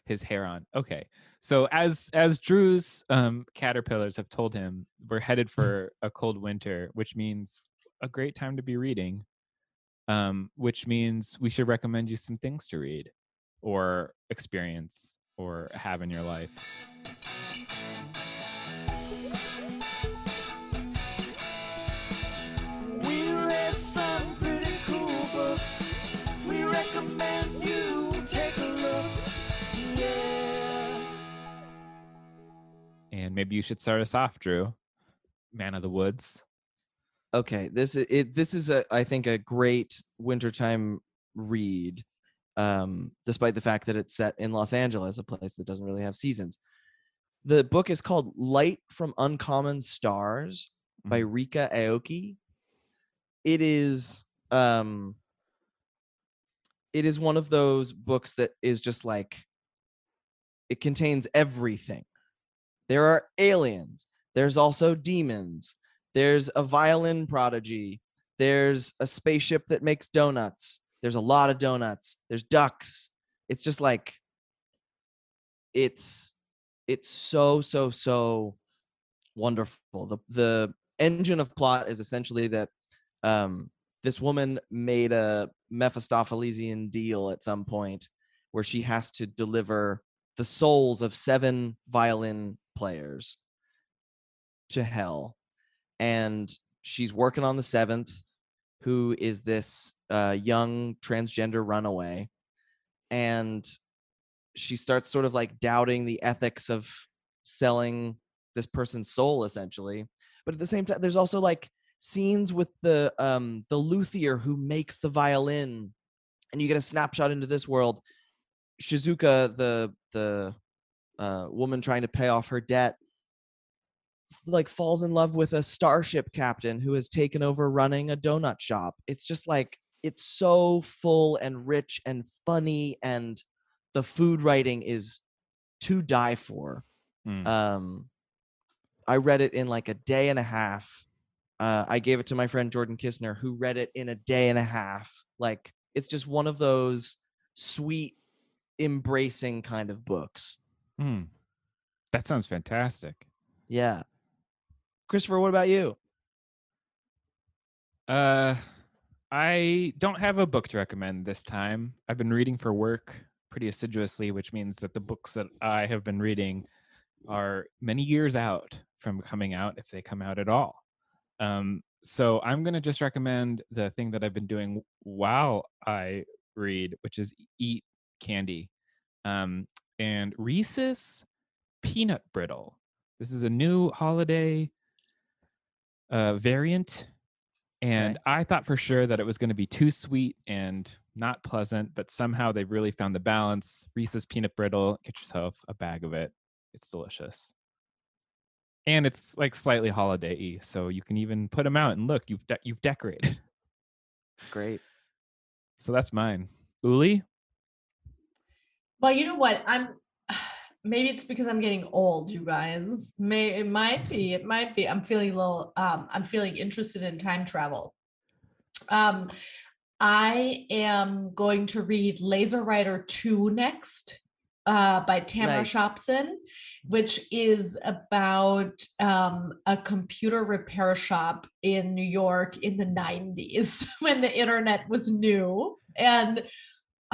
his hair on. Okay. So as as Drew's um, caterpillars have told him, we're headed for a cold winter, which means a great time to be reading. Um, which means we should recommend you some things to read, or experience, or have in your life. Recommend you take a look. Yeah. And maybe you should start us off, Drew. Man of the Woods. okay this is it this is a i think a great wintertime read um despite the fact that it's set in los angeles a place that doesn't really have seasons the book is called light from uncommon stars by ryka aoki it is um it is one of those books that is just like it contains everything. There are aliens there's also demons there's a violin prodigy there's a spaceship that makes donuts there's a lot of donuts there's ducks. It's just like it's it's so so so wonderful. The the engine of plot is essentially that um this woman made a mephistophelesian deal at some point where she has to deliver the souls of seven violin players to hell. And she's working on the seventh who is this uh, young transgender runaway. And she starts sort of like doubting the ethics of selling this person's soul essentially. But at the same time there's also like scenes with the um the luthier who makes the violin and you get a snapshot into this world shizuka the the uh, woman trying to pay off her debt like falls in love with a starship captain who has taken over running a donut shop. It's just like it's so full and rich and funny and the food writing is to die for. Mm. Um I read it in like a day and a half. Uh, I gave it to my friend Jordan Kisner, who read it in a day and a half. Like it's just one of those sweet, embracing kind of books. Hmm. That sounds fantastic. Yeah. Christopher, what about you? Uh, I don't have a book to recommend this time. I've been reading for work pretty assiduously, which means that the books that I have been reading are many years out from coming out, if they come out at all. Um, so I'm going to just recommend the thing that I've been doing while I read, which is eat candy. Um, and Reese's Peanut Brittle. This is a new holiday uh, variant. And I thought for sure that it was going to be too sweet and not pleasant, but somehow they really found the balance. Reese's Peanut Brittle, get yourself a bag of it. It's delicious. And it's like slightly holiday-y, so you can even put them out and look, you've de- you've decorated. <laughs> Great. So that's mine. Uli? Well, you know what? I'm <sighs> maybe it's because I'm getting old, you guys. May it might be, it might be. I'm feeling a little um I'm feeling interested in time travel. Um I am going to read LaserWriter 2 next uh by Tamara Nice. Shopsin, which is about um a computer repair shop in New York in the 90s <laughs> when the internet was new and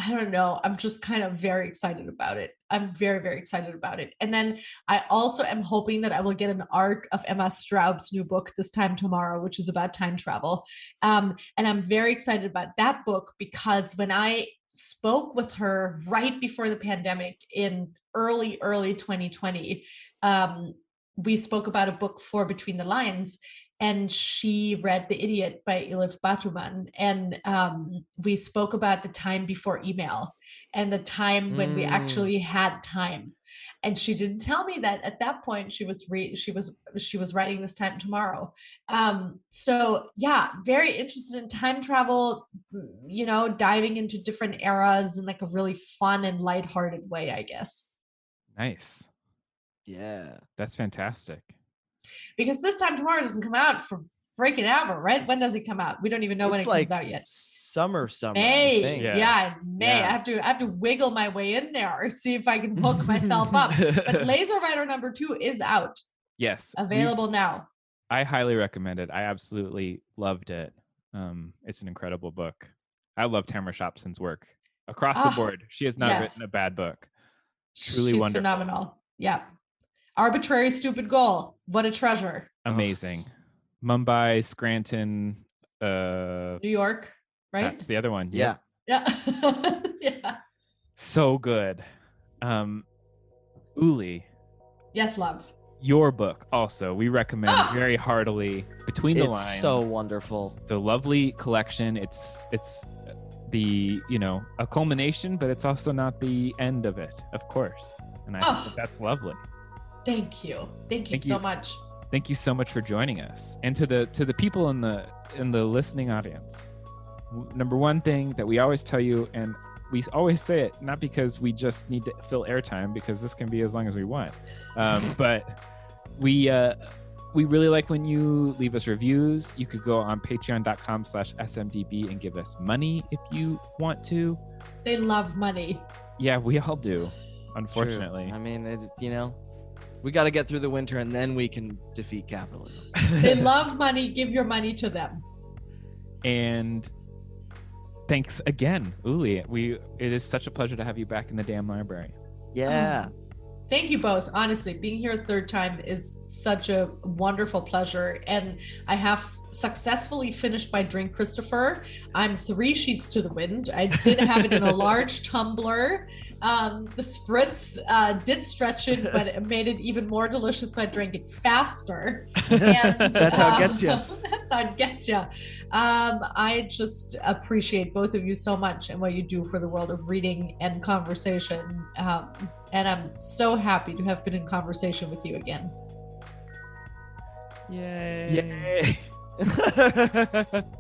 I don't know. I'm just kind of very excited about it. I'm very, very excited about it. And then I also am hoping that I will get an arc of Emma Straub's new book this time tomorrow, which is about time travel. Um, and I'm very excited about that book because when I spoke with her right before the pandemic in early, early 2020, um, we spoke about a book for Between the Lines and she read The Idiot by Elif Batuman. And um, we spoke about the time before email and the time when we Mm. actually had time. And she didn't tell me that at that point she was re- she was she was writing this time tomorrow. Um, so yeah, very interested in time travel, you know, diving into different eras in like a really fun and lighthearted way, I guess. Nice. Yeah. That's fantastic. Because this time tomorrow doesn't come out for freaking ever, right? When does it come out? We don't even know when it like comes out yet. summer, summer. I May, think. yeah, Yeah. May. Yeah. I have to I have to wiggle my way in there or see if I can <laughs> hook myself up. But <laughs> Laser Rider number two is out, yes, we- available now. I highly recommend it. I absolutely loved it. Um, it's an incredible book. I love Tamara Shopsin's work across Ah, the board. She has not yes. written a bad book. Truly She's wonderful. phenomenal. Yeah. Arbitrary stupid goal. What a treasure. Amazing. s- Mumbai, Scranton, uh, New York, right? that's the other one. Yeah. Yeah. <laughs> yeah. so good. Um, Uli, Yes, love. your book also we recommend Ah! very heartily. Between the It's lines, so wonderful. it's a lovely collection. It's it's the you know a culmination, but it's also not the end of it, of course. And I think Oh. that that's lovely. Thank you. Thank you Thank so you. much. Thank you so much for joining us, and to the to the people in the in the listening audience. Number one thing that we always tell you, and we always say it not because we just need to fill airtime, because this can be as long as we want, um, <laughs> but we uh, we really like when you leave us reviews. You could go on Patreon.com/slash SMDB and give us money if you want to. They love money. Yeah, we all do. It's true. Unfortunately, I mean, it, you know, we got to get through the winter and then we can defeat capitalism. <laughs> They love money. Give your money to them. And thanks again, Uli. We it is such a pleasure to have you back in the damn library. Yeah. Um, thank you both. Honestly, being here a third time is such a wonderful pleasure. And I have successfully finished my drink, Christopher. I'm three sheets to the wind. I did have it in a <laughs> large tumbler. Um, the spritz uh, did stretch it, but it made it even more delicious. So I drank it faster. <laughs> And, That's how it gets you. <laughs> That's how it gets you. Um, I just appreciate both of you so much and what you do for the world of reading and conversation. Um, and I'm so happy to have been in conversation with you again. Yay. Yay! <laughs>